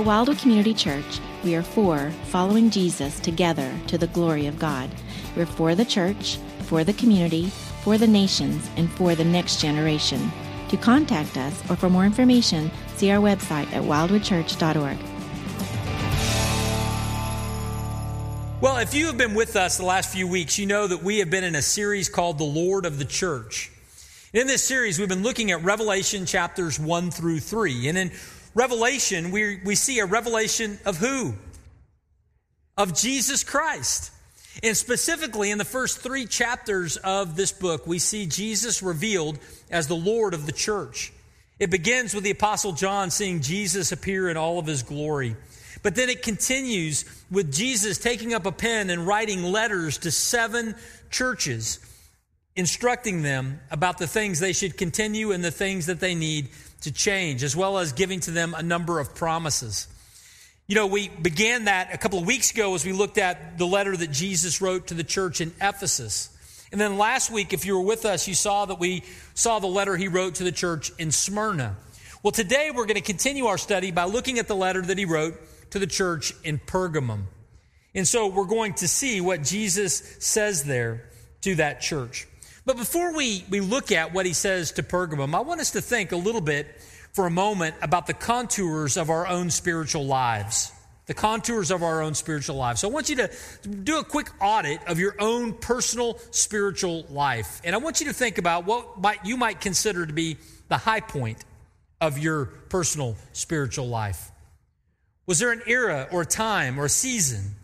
At Wildwood Community Church, we are for following Jesus together to the glory of God. We're for the church, for the community, for the nations, and for the next generation. To contact us or for more information, see our website at wildwoodchurch.org. Well, if you have been with us the last few weeks, you know that we have been in a series called The Lord of the Church. In this series, we've been looking at Revelation chapters 1 through 3. And in Revelation, we, we see a revelation of who? Of Jesus Christ. And specifically, in the first three chapters of this book, we see Jesus revealed as the Lord of the church. It begins with the Apostle John seeing Jesus appear in all of his glory. But then it continues with Jesus taking up a pen and writing letters to seven churches, instructing them about the things they should continue and the things that they need to change, as well as giving to them a number of promises. You know, we began that a couple of weeks ago as we looked at the letter that Jesus wrote to the church in Ephesus. And then last week, if you were with us, you saw that we saw the letter he wrote to the church in Smyrna. Well, today we're going to continue our study by looking at the letter that he wrote to the church in Pergamum. And so we're going to see what Jesus says there to that church. But before we, we look at what he says to Pergamum, I want us to think a little bit for a moment about the contours of our own spiritual lives. The contours of our own spiritual lives. So I want you to do a quick audit of your own personal spiritual life. And I want you to think about what might, you might consider to be the high point of your personal spiritual life. Was there an era or a time or a season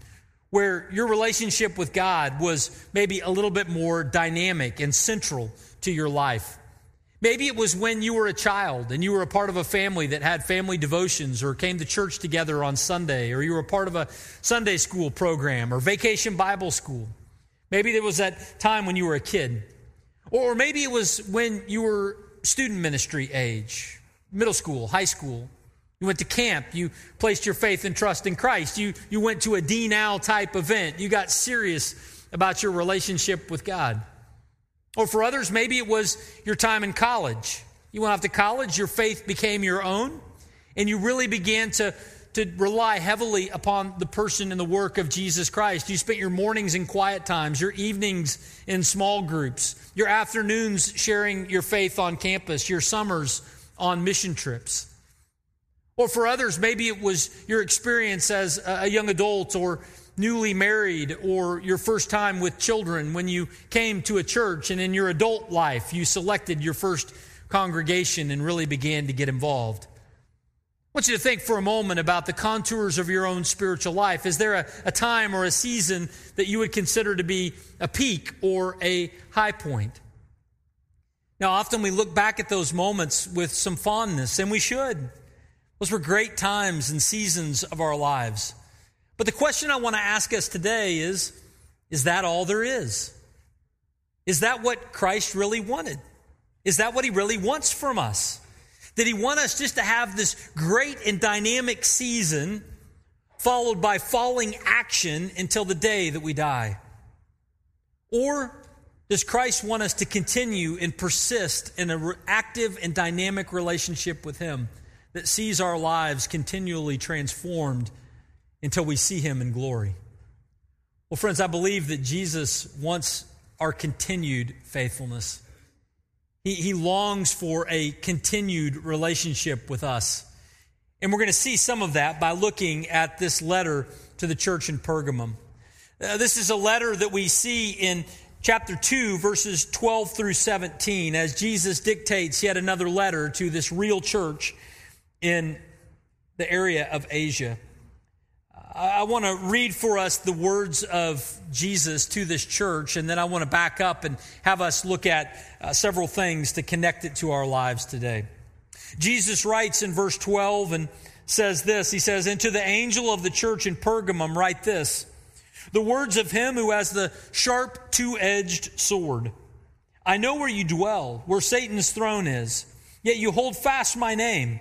where your relationship with God was maybe a little bit more dynamic and central to your life. Maybe it was when you were a child and you were a part of a family that had family devotions or came to church together on Sunday, or you were a part of a Sunday school program or vacation Bible school. Maybe there was that time when you were a kid. Or maybe it was when you were student ministry age, middle school, high school. You went to camp. You placed your faith and trust in Christ. You, you went to a DNow type event. You got serious about your relationship with God. Or for others, maybe it was your time in college. You went off to college, your faith became your own, and you really began to, to rely heavily upon the person and the work of Jesus Christ. You spent your mornings in quiet times, your evenings in small groups, your afternoons sharing your faith on campus, your summers on mission trips. Or for others, maybe it was your experience as a young adult or newly married or your first time with children when you came to a church and in your adult life you selected your first congregation and really began to get involved. I want you to think for a moment about the contours of your own spiritual life. Is there a, a time or a season that you would consider to be a peak or a high point? Now, often we look back at those moments with some fondness, and we should. Those were great times and seasons of our lives. But the question I want to ask us today is is that all there is? Is that what Christ really wanted? Is that what he really wants from us? Did he want us just to have this great and dynamic season followed by falling action until the day that we die? Or does Christ want us to continue and persist in an active and dynamic relationship with him? That sees our lives continually transformed until we see Him in glory. Well, friends, I believe that Jesus wants our continued faithfulness. He, he longs for a continued relationship with us. And we're going to see some of that by looking at this letter to the church in Pergamum. Uh, this is a letter that we see in chapter 2, verses 12 through 17, as Jesus dictates yet another letter to this real church in the area of Asia. I want to read for us the words of Jesus to this church, and then I want to back up and have us look at uh, several things to connect it to our lives today. Jesus writes in verse 12 and says this He says, And to the angel of the church in Pergamum, write this the words of him who has the sharp, two edged sword. I know where you dwell, where Satan's throne is, yet you hold fast my name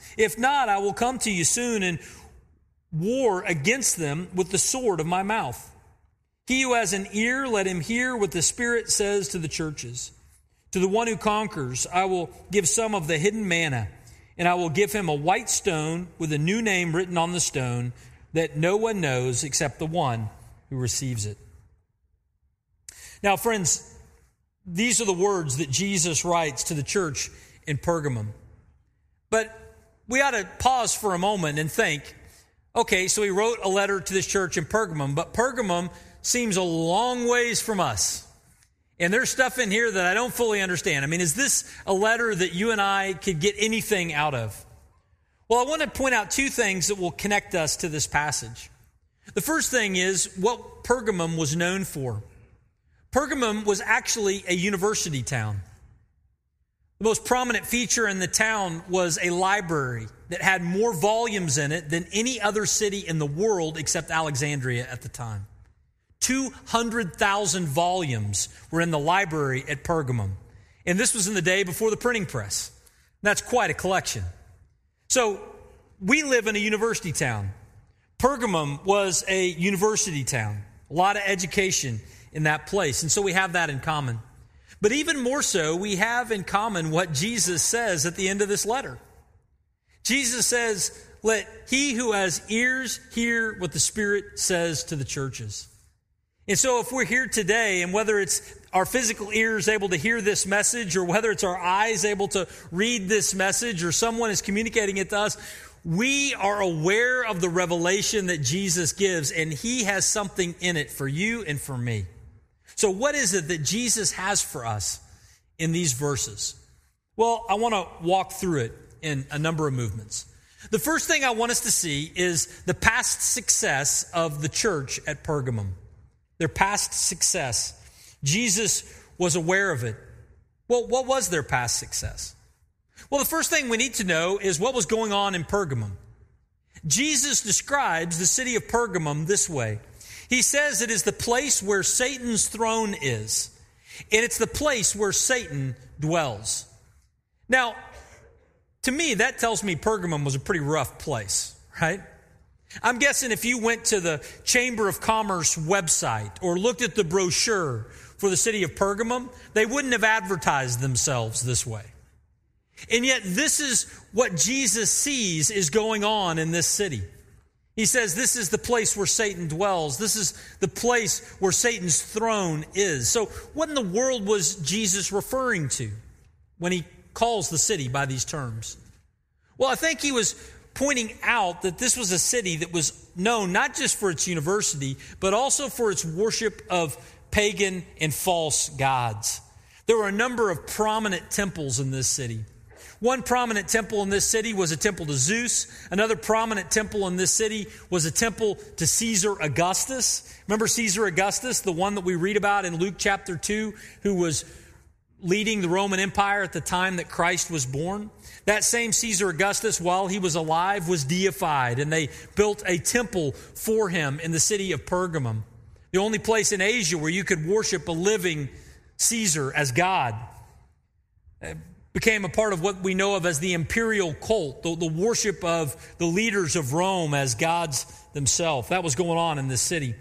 If not, I will come to you soon and war against them with the sword of my mouth. He who has an ear, let him hear what the Spirit says to the churches. To the one who conquers, I will give some of the hidden manna, and I will give him a white stone with a new name written on the stone that no one knows except the one who receives it. Now, friends, these are the words that Jesus writes to the church in Pergamum. But we ought to pause for a moment and think okay, so he wrote a letter to this church in Pergamum, but Pergamum seems a long ways from us. And there's stuff in here that I don't fully understand. I mean, is this a letter that you and I could get anything out of? Well, I want to point out two things that will connect us to this passage. The first thing is what Pergamum was known for. Pergamum was actually a university town. The most prominent feature in the town was a library that had more volumes in it than any other city in the world except Alexandria at the time. 200,000 volumes were in the library at Pergamum. And this was in the day before the printing press. That's quite a collection. So we live in a university town. Pergamum was a university town, a lot of education in that place. And so we have that in common. But even more so, we have in common what Jesus says at the end of this letter. Jesus says, Let he who has ears hear what the Spirit says to the churches. And so, if we're here today, and whether it's our physical ears able to hear this message, or whether it's our eyes able to read this message, or someone is communicating it to us, we are aware of the revelation that Jesus gives, and He has something in it for you and for me. So, what is it that Jesus has for us in these verses? Well, I want to walk through it in a number of movements. The first thing I want us to see is the past success of the church at Pergamum their past success. Jesus was aware of it. Well, what was their past success? Well, the first thing we need to know is what was going on in Pergamum. Jesus describes the city of Pergamum this way He says it is the place where Satan's throne is, and it's the place where Satan dwells. Now, to me, that tells me Pergamum was a pretty rough place, right? I'm guessing if you went to the Chamber of Commerce website or looked at the brochure for the city of Pergamum, they wouldn't have advertised themselves this way. And yet, this is what Jesus sees is going on in this city. He says, This is the place where Satan dwells. This is the place where Satan's throne is. So, what in the world was Jesus referring to when he calls the city by these terms? Well, I think he was pointing out that this was a city that was known not just for its university, but also for its worship of pagan and false gods. There were a number of prominent temples in this city. One prominent temple in this city was a temple to Zeus. Another prominent temple in this city was a temple to Caesar Augustus. Remember Caesar Augustus, the one that we read about in Luke chapter 2, who was leading the Roman Empire at the time that Christ was born? That same Caesar Augustus, while he was alive, was deified, and they built a temple for him in the city of Pergamum, the only place in Asia where you could worship a living Caesar as God. Became a part of what we know of as the imperial cult, the, the worship of the leaders of Rome as gods themselves. That was going on in this city.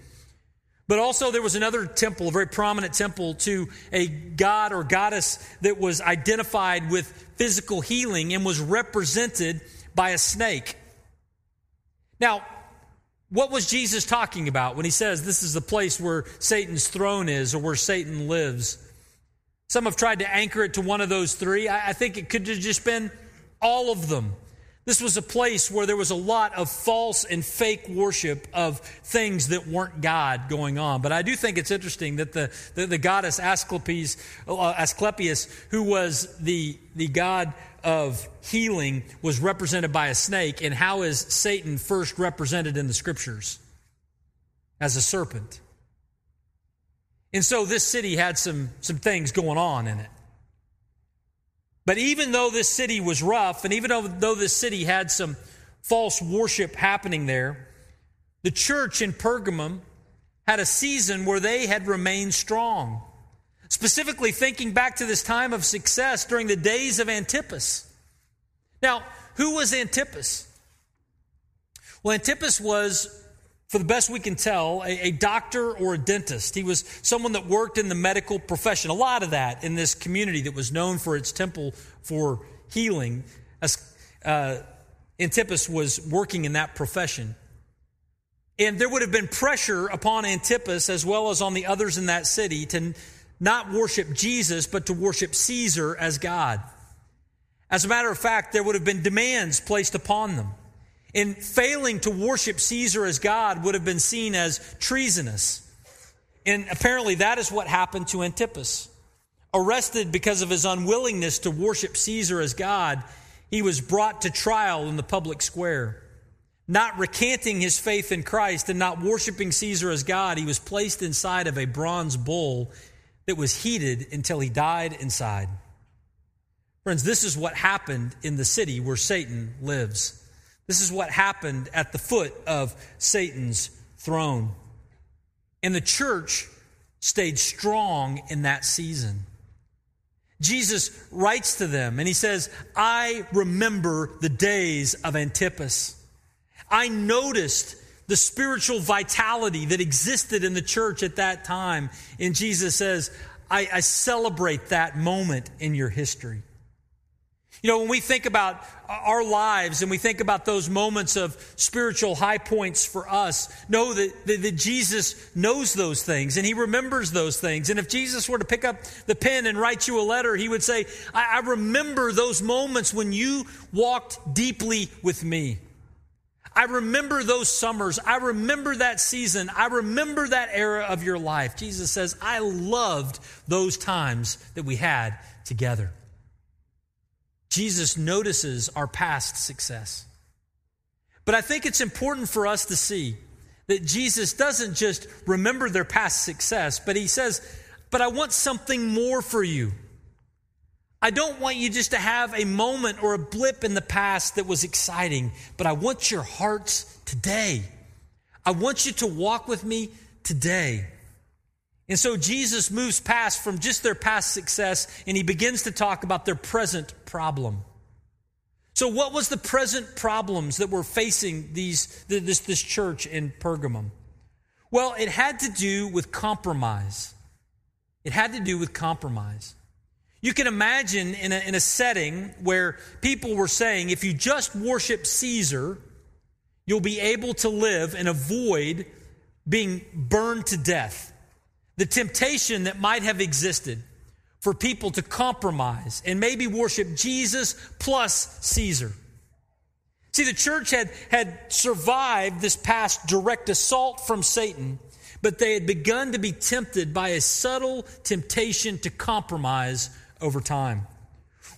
But also, there was another temple, a very prominent temple to a god or goddess that was identified with physical healing and was represented by a snake. Now, what was Jesus talking about when he says this is the place where Satan's throne is or where Satan lives? Some have tried to anchor it to one of those three. I, think it could have just been all of them. This was a place where there was a lot of false and fake worship of things that weren't God going on. But I do think it's interesting that the, the, the goddess Asclepius, uh, Asclepius, who was the, the god of healing, was represented by a snake. And how is Satan first represented in the scriptures? As a serpent. And so this city had some, some things going on in it. But even though this city was rough, and even though this city had some false worship happening there, the church in Pergamum had a season where they had remained strong. Specifically, thinking back to this time of success during the days of Antipas. Now, who was Antipas? Well, Antipas was for the best we can tell, a, a, doctor or a dentist. He was someone that worked in the medical profession. A lot of that in this community that was known for its temple for healing. Uh, Antipas was working in that profession. And there would have been pressure upon Antipas as well as on the others in that city to not worship Jesus, but to worship Caesar as God. As a matter of fact, there would have been demands placed upon them. In failing to worship Caesar as God would have been seen as treasonous. And apparently that is what happened to Antipas. Arrested because of his unwillingness to worship Caesar as God, he was brought to trial in the public square. Not recanting his faith in Christ and not worshiping Caesar as God, he was placed inside of a bronze bull that was heated until he died inside. Friends, this is what happened in the city where Satan lives. This is what happened at the foot of Satan's throne. And the church stayed strong in that season. Jesus writes to them and he says, I remember the days of Antipas. I noticed the spiritual vitality that existed in the church at that time. And Jesus says, I, I celebrate that moment in your history. You know, when we think about our lives and we think about those moments of spiritual high points for us, know that, that, that, Jesus knows those things and he remembers those things. And if Jesus were to pick up the pen and write you a letter, he would say, I, I remember those moments when you walked deeply with me. I remember those summers. I remember that season. I remember that era of your life. Jesus says, I loved those times that we had together. Jesus notices our past success. But I think it's important for us to see that Jesus doesn't just remember their past success, but he says, But I want something more for you. I don't want you just to have a moment or a blip in the past that was exciting, but I want your hearts today. I want you to walk with me today. And so Jesus moves past from just their past success and he begins to talk about their present problem. So, what was the present problems that were facing these, this, this church in Pergamum? Well, it had to do with compromise. It had to do with compromise. You can imagine in a, in a setting where people were saying, if you just worship Caesar, you'll be able to live and avoid being burned to death the temptation that might have existed for people to compromise and maybe worship Jesus plus Caesar. See, the church had, had survived this past direct assault from Satan, but they had begun to be tempted by a subtle temptation to compromise over time.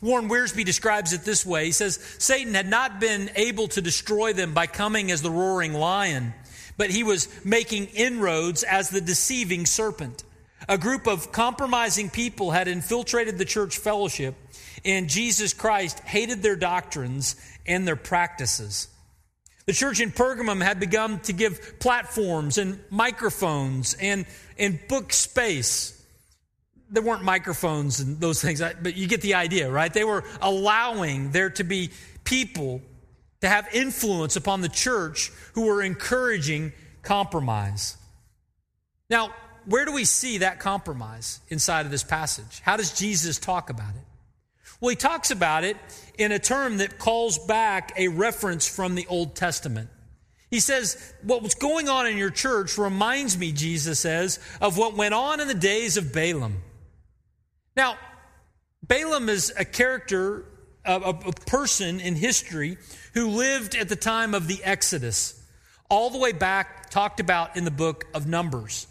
Warren Wiersbe describes it this way. He says, Satan had not been able to destroy them by coming as the roaring lion but he was making inroads as the deceiving serpent. A group of compromising people had infiltrated the church fellowship, and Jesus Christ hated their doctrines and their practices. The church in Pergamum had begun to give platforms and microphones and, and book space. There weren't microphones and those things, but you get the idea, right? They were allowing there to be people to have influence upon the church who were encouraging compromise. Now, where do we see that compromise inside of this passage? How does Jesus talk about it? Well, he talks about it in a term that calls back a reference from the Old Testament. He says, What was going on in your church reminds me, Jesus says, of what went on in the days of Balaam. Now, Balaam is a character, a, a person in history who lived at the time of the Exodus, all the way back, talked about in the book of Numbers.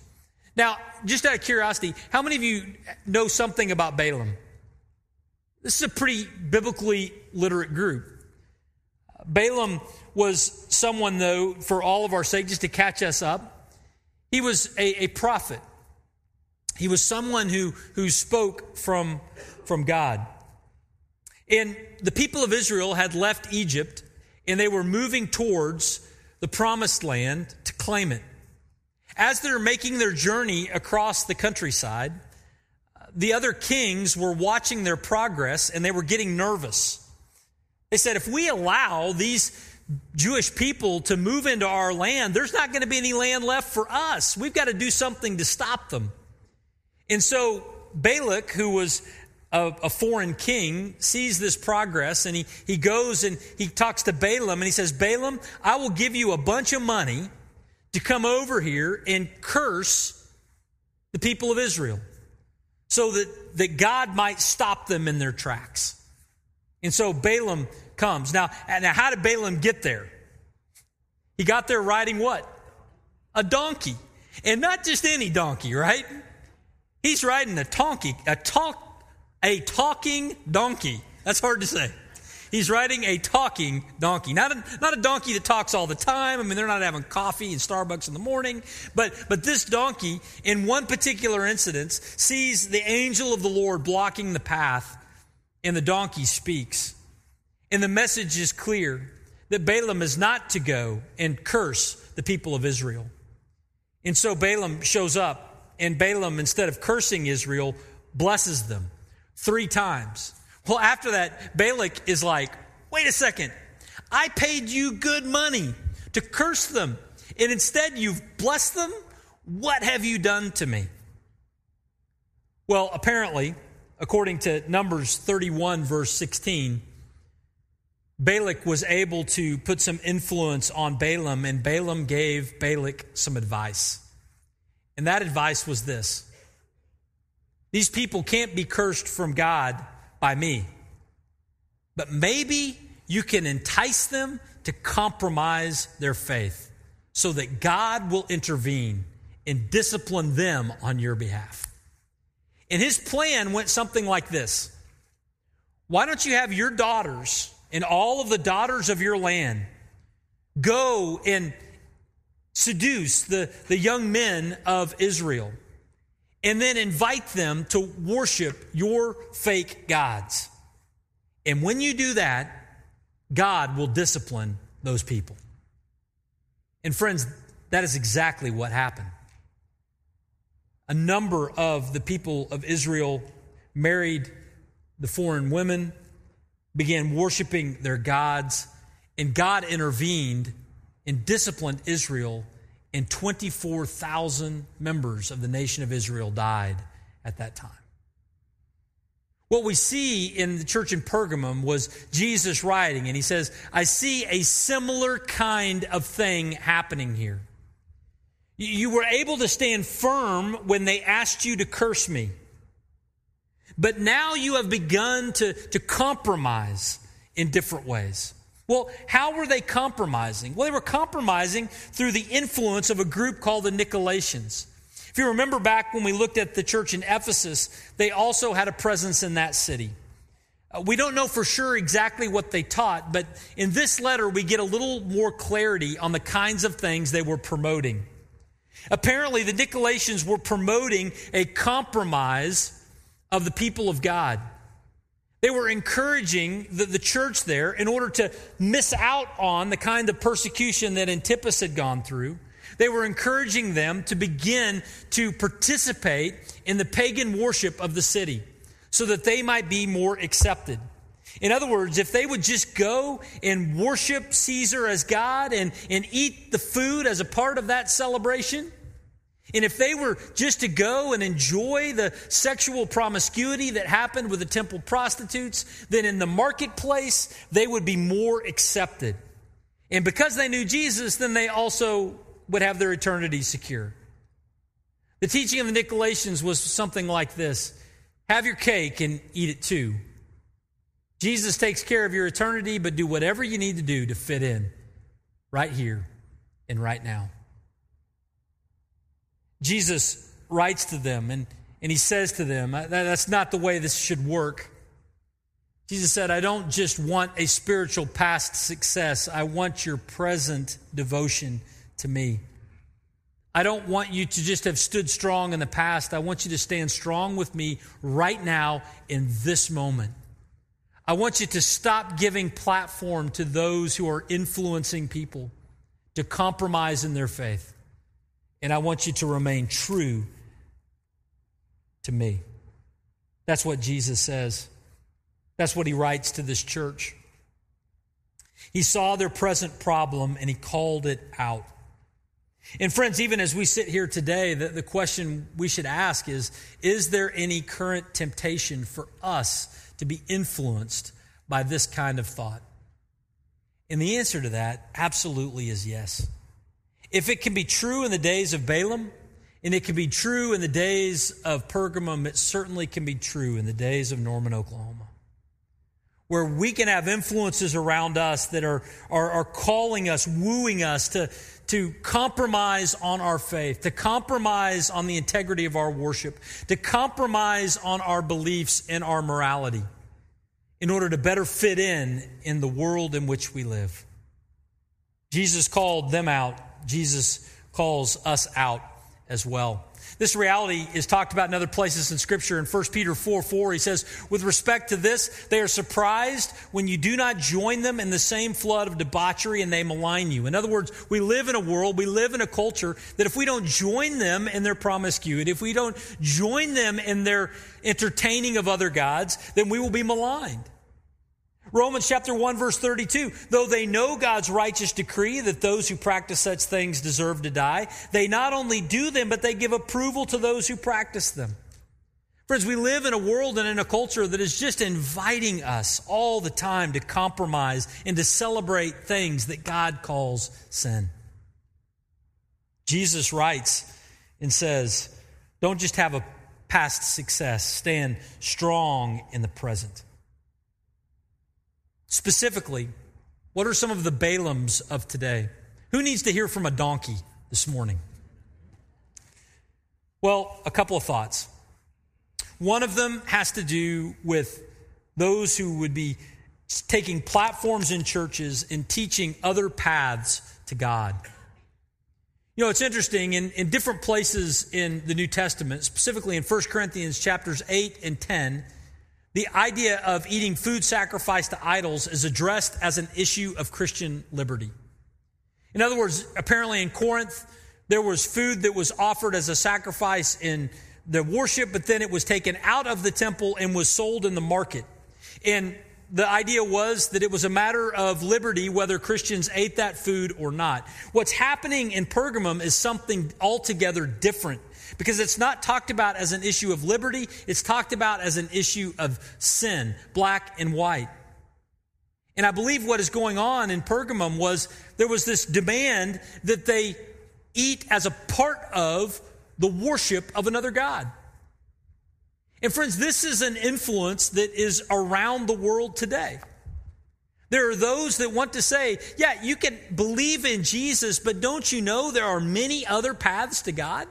Now, just out of curiosity, how many of you know something about Balaam? This is a pretty biblically literate group. Balaam was someone, though, for all of our sake, just to catch us up, he was a, a prophet. He was someone who, who spoke from, from God. And the people of Israel had left Egypt and they were moving towards the promised land to claim it. As they're making their journey across the countryside, the other kings were watching their progress and they were getting nervous. They said, if we allow these Jewish people to move into our land, there's not going to be any land left for us. We've got to do something to stop them. And so Balak, who was a, a, foreign king, sees this progress and he, he goes and he talks to Balaam and he says, Balaam, I will give you a bunch of money to come over here and curse the people of Israel so that, that God might stop them in their tracks. And so Balaam comes. Now, now, how did Balaam get there? He got there riding what? A donkey. And not just any donkey, right? He's riding a donkey, a talk, a talking donkey. That's hard to say. He's riding a talking donkey. Not a, not a donkey that talks all the time. I mean, they're not having coffee in Starbucks in the morning. But, but this donkey, in one particular incident, sees the angel of the Lord blocking the path, and the donkey speaks. And the message is clear that Balaam is not to go and curse the people of Israel. And so Balaam shows up, and Balaam, instead of cursing Israel, blesses them three times. Well, after that, Balak is like, wait a second. I paid you good money to curse them, and instead you've blessed them? What have you done to me? Well, apparently, according to Numbers 31, verse 16, Balak was able to put some influence on Balaam, and Balaam gave Balak some advice. And that advice was this These people can't be cursed from God by me. But maybe you can entice them to compromise their faith so that God will intervene and discipline them on your behalf. And his plan went something like this Why don't you have your daughters and all of the daughters of your land go and seduce the, the young men of Israel? And then invite them to worship your fake gods. And when you do that, God will discipline those people. And friends, that is exactly what happened. A number of the people of Israel married the foreign women, began worshiping their gods, and God intervened and disciplined Israel and 24,000 members of the nation of Israel died at that time. What we see in the church in Pergamum was Jesus writing, and he says, I see a similar kind of thing happening here. You were able to stand firm when they asked you to curse me. But now you have begun to, to compromise in different ways. Well, how were they compromising? Well, they were compromising through the influence of a group called the Nicolaitans. If you remember back when we looked at the church in Ephesus, they also had a presence in that city. Uh, we don't know for sure exactly what they taught, but in this letter, we get a little more clarity on the kinds of things they were promoting. Apparently, the Nicolaitans were promoting a compromise of the people of God. They were encouraging the, the church there in order to miss out on the kind of persecution that Antipas had gone through. They were encouraging them to begin to participate in the pagan worship of the city so that they might be more accepted. In other words, if they would just go and worship Caesar as God and, and eat the food as a part of that celebration, and if they were just to go and enjoy the sexual promiscuity that happened with the temple prostitutes, then in the marketplace, they would be more accepted. And because they knew Jesus, then they also would have their eternity secure. The teaching of the Nicolaitans was something like this have your cake and eat it too. Jesus takes care of your eternity, but do whatever you need to do to fit in right here and right now. Jesus writes to them and, and he says to them, That's not the way this should work. Jesus said, I don't just want a spiritual past success, I want your present devotion to me. I don't want you to just have stood strong in the past. I want you to stand strong with me right now in this moment. I want you to stop giving platform to those who are influencing people to compromise in their faith. And I want you to remain true to me. That's what Jesus says. That's what he writes to this church. He saw their present problem and he called it out. And friends, even as we sit here today, the, the question we should ask is Is there any current temptation for us to be influenced by this kind of thought? And the answer to that absolutely is yes. If it can be true in the days of Balaam, and it can be true in the days of Pergamum, it certainly can be true in the days of Norman, Oklahoma where we can have influences around us that are, are, are, calling us, wooing us to, to compromise on our faith, to compromise on the integrity of our worship, to compromise on our beliefs and our morality in order to better fit in in the world in which we live. Jesus called them out. Jesus calls us out as well. This reality is talked about in other places in Scripture. In 1 Peter 4 4, he says, With respect to this, they are surprised when you do not join them in the same flood of debauchery and they malign you. In other words, we live in a world, we live in a culture that if we don't join them in their promiscuity, if we don't join them in their entertaining of other gods, then we will be maligned. Romans chapter 1 verse 32, though they know God's righteous decree that those who practice such things deserve to die, they not only do them, but they give approval to those who practice them. Friends, we live in a world and in a culture that is just inviting us all the time to compromise and to celebrate things that God calls sin. Jesus writes and says, don't just have a past success, stand strong in the present. Specifically, what are some of the Balaams of today? Who needs to hear from a donkey this morning? Well, a couple of thoughts. One of them has to do with those who would be taking platforms in churches and teaching other paths to God. You know, it's interesting in, in different places in the New Testament, specifically in 1 Corinthians chapters 8 and 10, the idea of eating food sacrificed to idols is addressed as an issue of Christian liberty. In other words, apparently in Corinth, there was food that was offered as a sacrifice in the worship, but then it was taken out of the temple and was sold in the market. And the idea was that it was a matter of liberty whether Christians ate that food or not. What's happening in Pergamum is something altogether different because it's not talked about as an issue of liberty, it's talked about as an issue of sin, black and white. And I believe what is going on in Pergamum was there was this demand that they eat as a part of the worship of another God. And friends, this is an influence that is around the world today. There are those that want to say, yeah, you can believe in Jesus, but don't you know there are many other paths to God?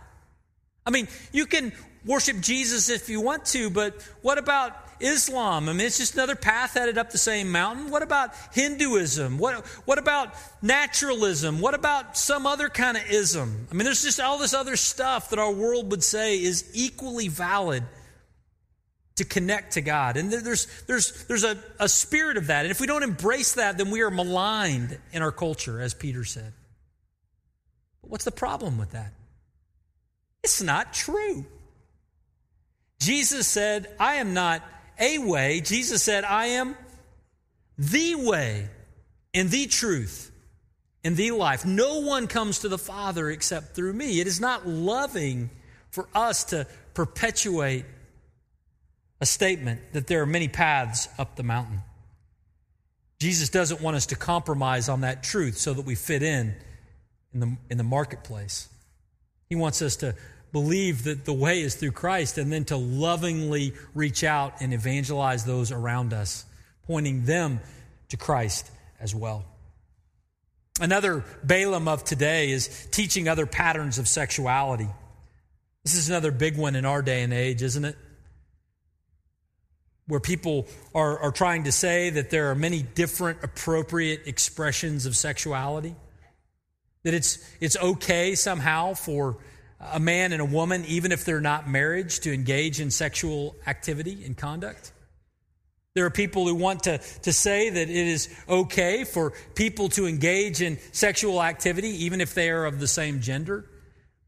I mean, you can worship Jesus if you want to, but what about Islam? I mean, it's just another path headed up the same mountain. What about Hinduism? What, what about naturalism? What about some other kind of ism? I mean, there's just all this other stuff that our world would say is equally valid to connect to God. And there's, there's, there's a, a spirit of that. And if we don't embrace that, then we are maligned in our culture, as Peter said. But what's the problem with that? It's not true. Jesus said, I am not a way. Jesus said, I am the way and the truth and the life. No one comes to the Father except through me. It is not loving for us to perpetuate a statement that there are many paths up the mountain. Jesus doesn't want us to compromise on that truth so that we fit in in the, in the marketplace. He wants us to believe that the way is through Christ and then to lovingly reach out and evangelize those around us, pointing them to Christ as well. Another Balaam of today is teaching other patterns of sexuality. This is another big one in our day and age, isn't it? Where people are, are trying to say that there are many different appropriate expressions of sexuality. That it's, it's okay somehow for a man and a woman, even if they're not married, to engage in sexual activity and conduct. There are people who want to, to say that it is okay for people to engage in sexual activity, even if they are of the same gender.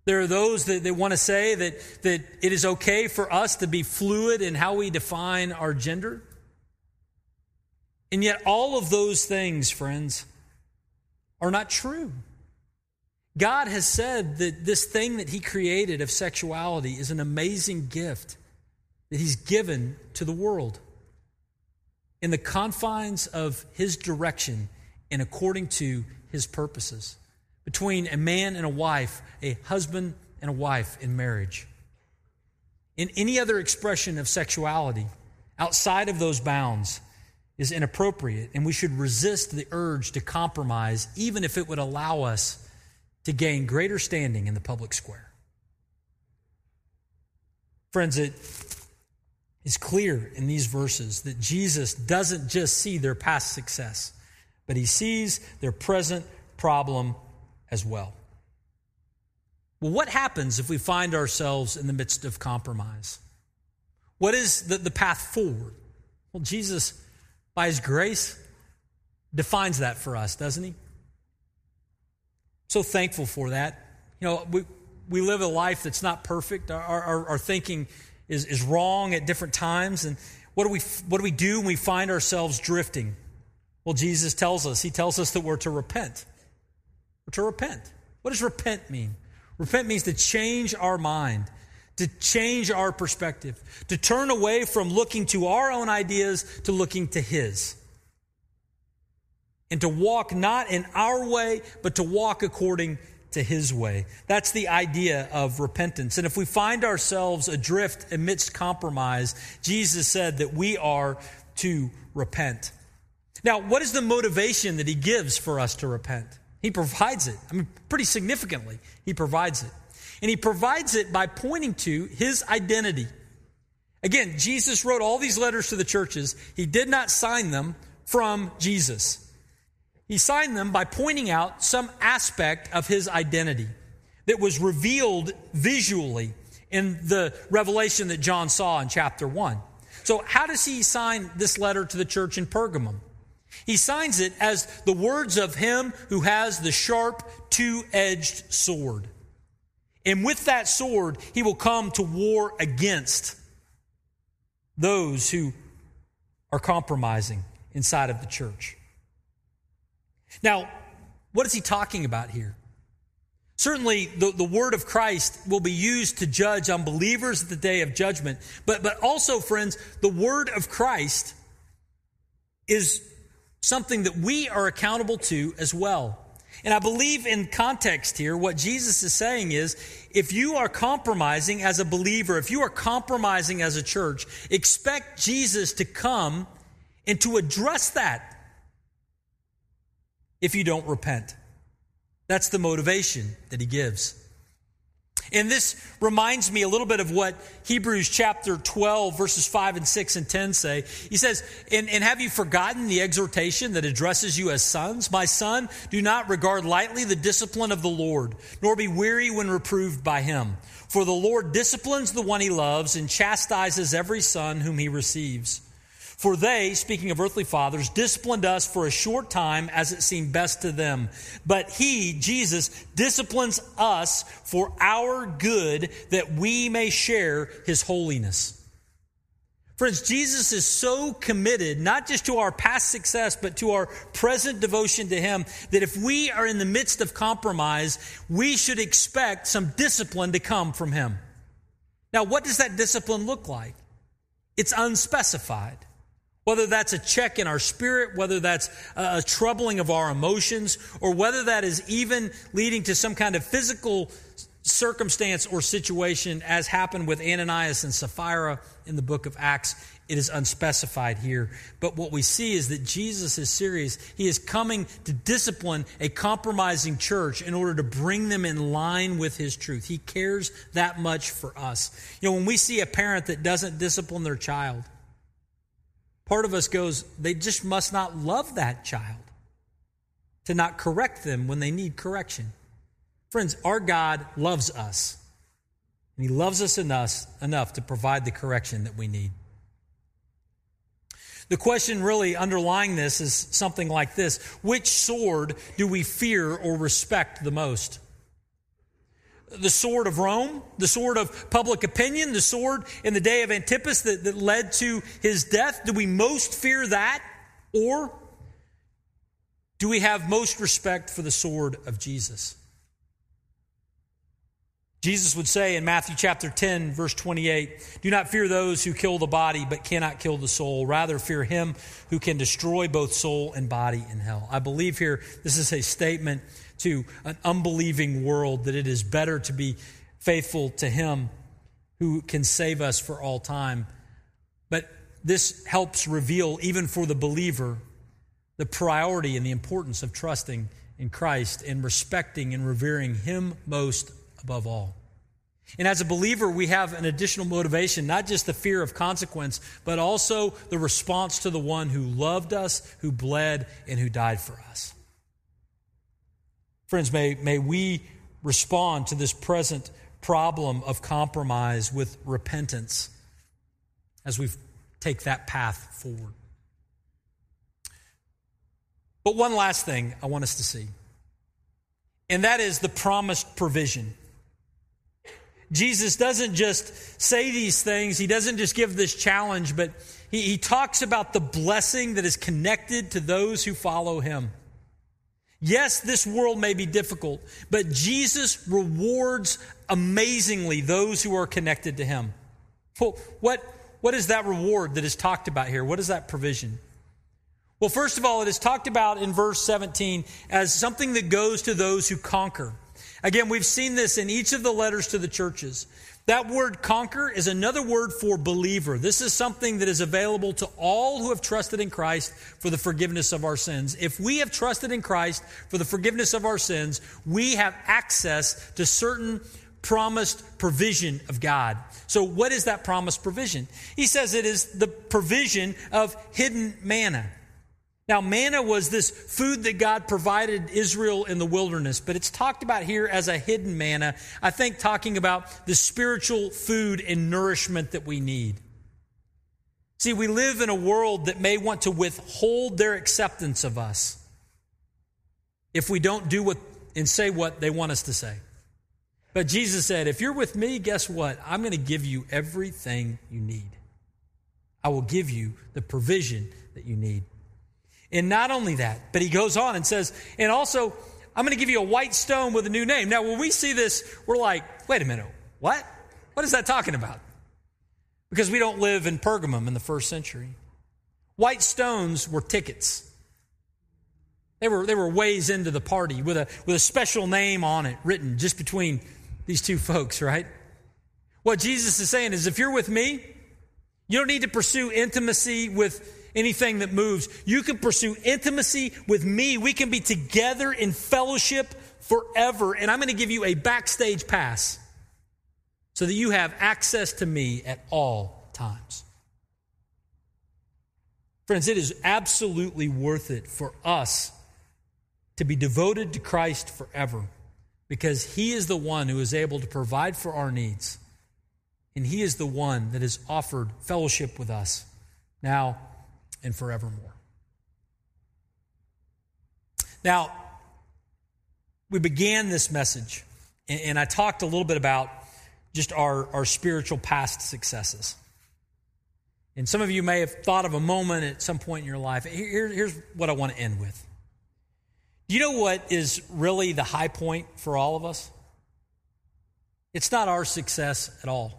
There are those that, that want to say that, that it is okay for us to be fluid in how we define our gender. And yet, all of those things, friends, are not true. God has said that this thing that He created of sexuality is an amazing gift that He's given to the world in the confines of His direction and according to His purposes. Between a man and a wife, a husband and a wife in marriage. In any other expression of sexuality outside of those bounds is inappropriate, and we should resist the urge to compromise, even if it would allow us to gain greater standing in the public square. Friends, it is clear in these verses that Jesus doesn't just see their past success, but he sees their present problem as well. Well, what happens if we find ourselves in the midst of compromise? What is the, the path forward? Well, Jesus, by his grace, defines that for us, doesn't he? So thankful for that. You know, we, we live a life that's not perfect. Our, our, our thinking is, is wrong at different times. And what do, we, what do we do when we find ourselves drifting? Well, Jesus tells us, He tells us that we're to repent. We're to repent. What does repent mean? Repent means to change our mind, to change our perspective, to turn away from looking to our own ideas to looking to His and to walk not in our way, but to walk according to his way. That's the idea of repentance. And if we find ourselves adrift amidst compromise, Jesus said that we are to repent. Now, what is the motivation that he gives for us to repent? He provides it. I mean, pretty significantly, he provides it. And he provides it by pointing to his identity. Again, Jesus wrote all these letters to the churches. He did not sign them from Jesus. He signed them by pointing out some aspect of his identity that was revealed visually in the revelation that John saw in chapter 1. So, how does he sign this letter to the church in Pergamum? He signs it as the words of him who has the sharp, two edged sword. And with that sword, he will come to war against those who are compromising inside of the church. Now, what is he talking about here? Certainly, the, the word of Christ will be used to judge unbelievers at the day of judgment. But, but also, friends, the word of Christ is something that we are accountable to as well. And I believe in context here, what Jesus is saying is if you are compromising as a believer, if you are compromising as a church, expect Jesus to come and to address that if you don't repent. That's the motivation that he gives. And this reminds me a little bit of what Hebrews chapter 12, verses 5 and 6 and 10 say. He says, and, and have you forgotten the exhortation that addresses you as sons? My son, do not regard lightly the discipline of the Lord, nor be weary when reproved by him. For the Lord disciplines the one he loves and chastises every son whom he receives. For they, speaking of earthly fathers, disciplined us for a short time as it seemed best to them. But he, Jesus, disciplines us for our good that we may share his holiness. Friends, Jesus is so committed, not just to our past success, but to our present devotion to Him, that if we are in the midst of compromise, we should expect some discipline to come from Him. Now, what does that discipline look like? It's unspecified. Whether that's a check in our spirit, whether that's a troubling of our emotions, or whether that is even leading to some kind of physical circumstance or situation, as happened with Ananias and Sapphira in the book of Acts, it is unspecified here. But what we see is that Jesus is serious. He is coming to discipline a compromising church in order to bring them in line with his truth. He cares that much for us. You know, when we see a parent that doesn't discipline their child, Part of us goes, they just must not love that child to not correct them when they need correction. Friends, our God loves us. And He loves us enough, enough to provide the correction that we need. The question really underlying this is something like this Which sword do we fear or respect the most? The sword of Rome, the sword of public opinion, the sword in the day of Antipas that, that led to his death? Do we most fear that? Or do we have most respect for the sword of Jesus? Jesus would say in Matthew chapter 10, verse 28, Do not fear those who kill the body but cannot kill the soul. Rather, fear him who can destroy both soul and body in hell. I believe here this is a statement to an unbelieving world that it is better to be faithful to him who can save us for all time. But this helps reveal, even for the believer, the priority and the importance of trusting in Christ and respecting and revering him most above all. And as a believer, we have an additional motivation, not just the fear of consequence, but also the response to the one who loved us, who bled, and who died for us. Friends, may, may we respond to this present problem of compromise with repentance as we take that path forward. But one last thing I want us to see, and that is the promised provision. Jesus doesn't just say these things, he doesn't just give this challenge, but he, he talks about the blessing that is connected to those who follow him. Yes, this world may be difficult, but Jesus rewards amazingly those who are connected to him. Well, what, what is that reward that is talked about here? What is that provision? Well, first of all, it is talked about in verse 17 as something that goes to those who conquer. Again, we've seen this in each of the letters to the churches. That word conquer is another word for believer. This is something that is available to all who have trusted in Christ for the forgiveness of our sins. If we have trusted in Christ for the forgiveness of our sins, we have access to certain promised provision of God. So, what is that promised provision? He says it is the provision of hidden manna. Now, manna was this food that God provided Israel in the wilderness, but it's talked about here as a hidden manna. I think talking about the spiritual food and nourishment that we need. See, we live in a world that may want to withhold their acceptance of us if we don't do what and say what they want us to say. But Jesus said, if you're with me, guess what? I'm going to give you everything you need. I will give you the provision that you need. And not only that, but he goes on and says, and also, I'm going to give you a white stone with a new name. Now, when we see this, we're like, wait a minute, what? What is that talking about? Because we don't live in Pergamum in the first century. White stones were tickets. They were, they were ways into the party with a, with a special name on it written just between these two folks, right? What Jesus is saying is if you're with me, you don't need to pursue intimacy with anything that moves. You can pursue intimacy with me. We can be together in fellowship forever. And I'm going to give you a backstage pass so that you have access to me at all times. Friends, it is absolutely worth it for us to be devoted to Christ forever because He is the one who is able to provide for our needs. And He is the one that has offered fellowship with us now and forevermore. Now, we began this message, and, I talked a little bit about just our, our spiritual past successes. And some of you may have thought of a moment at some point in your life. Here, here's what I want to end with. You know what is really the high point for all of us? It's not our success at all,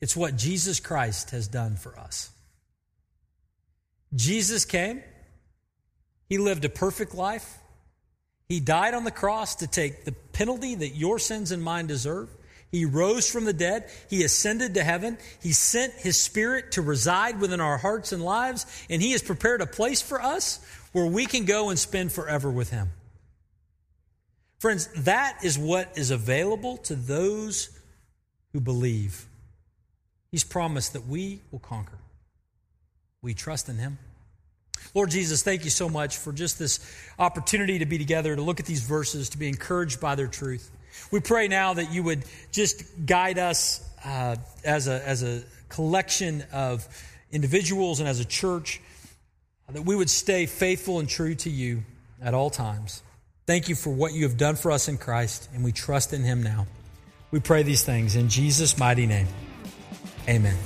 it's what Jesus Christ has done for us. Jesus came, He lived a perfect life. He died on the cross to take the penalty that your sins and mine deserve. He rose from the dead. He ascended to heaven. He sent His Spirit to reside within our hearts and lives. And He has prepared a place for us where we can go and spend forever with Him. Friends, that is what is available to those who believe. He's promised that we will conquer. We trust in Him. Lord Jesus, thank you so much for just this opportunity to be together, to look at these verses, to be encouraged by their truth. We pray now that you would just guide us uh, as, a, as a collection of individuals and as a church, that we would stay faithful and true to you at all times. Thank you for what you have done for us in Christ, and we trust in him now. We pray these things in Jesus' mighty name. Amen.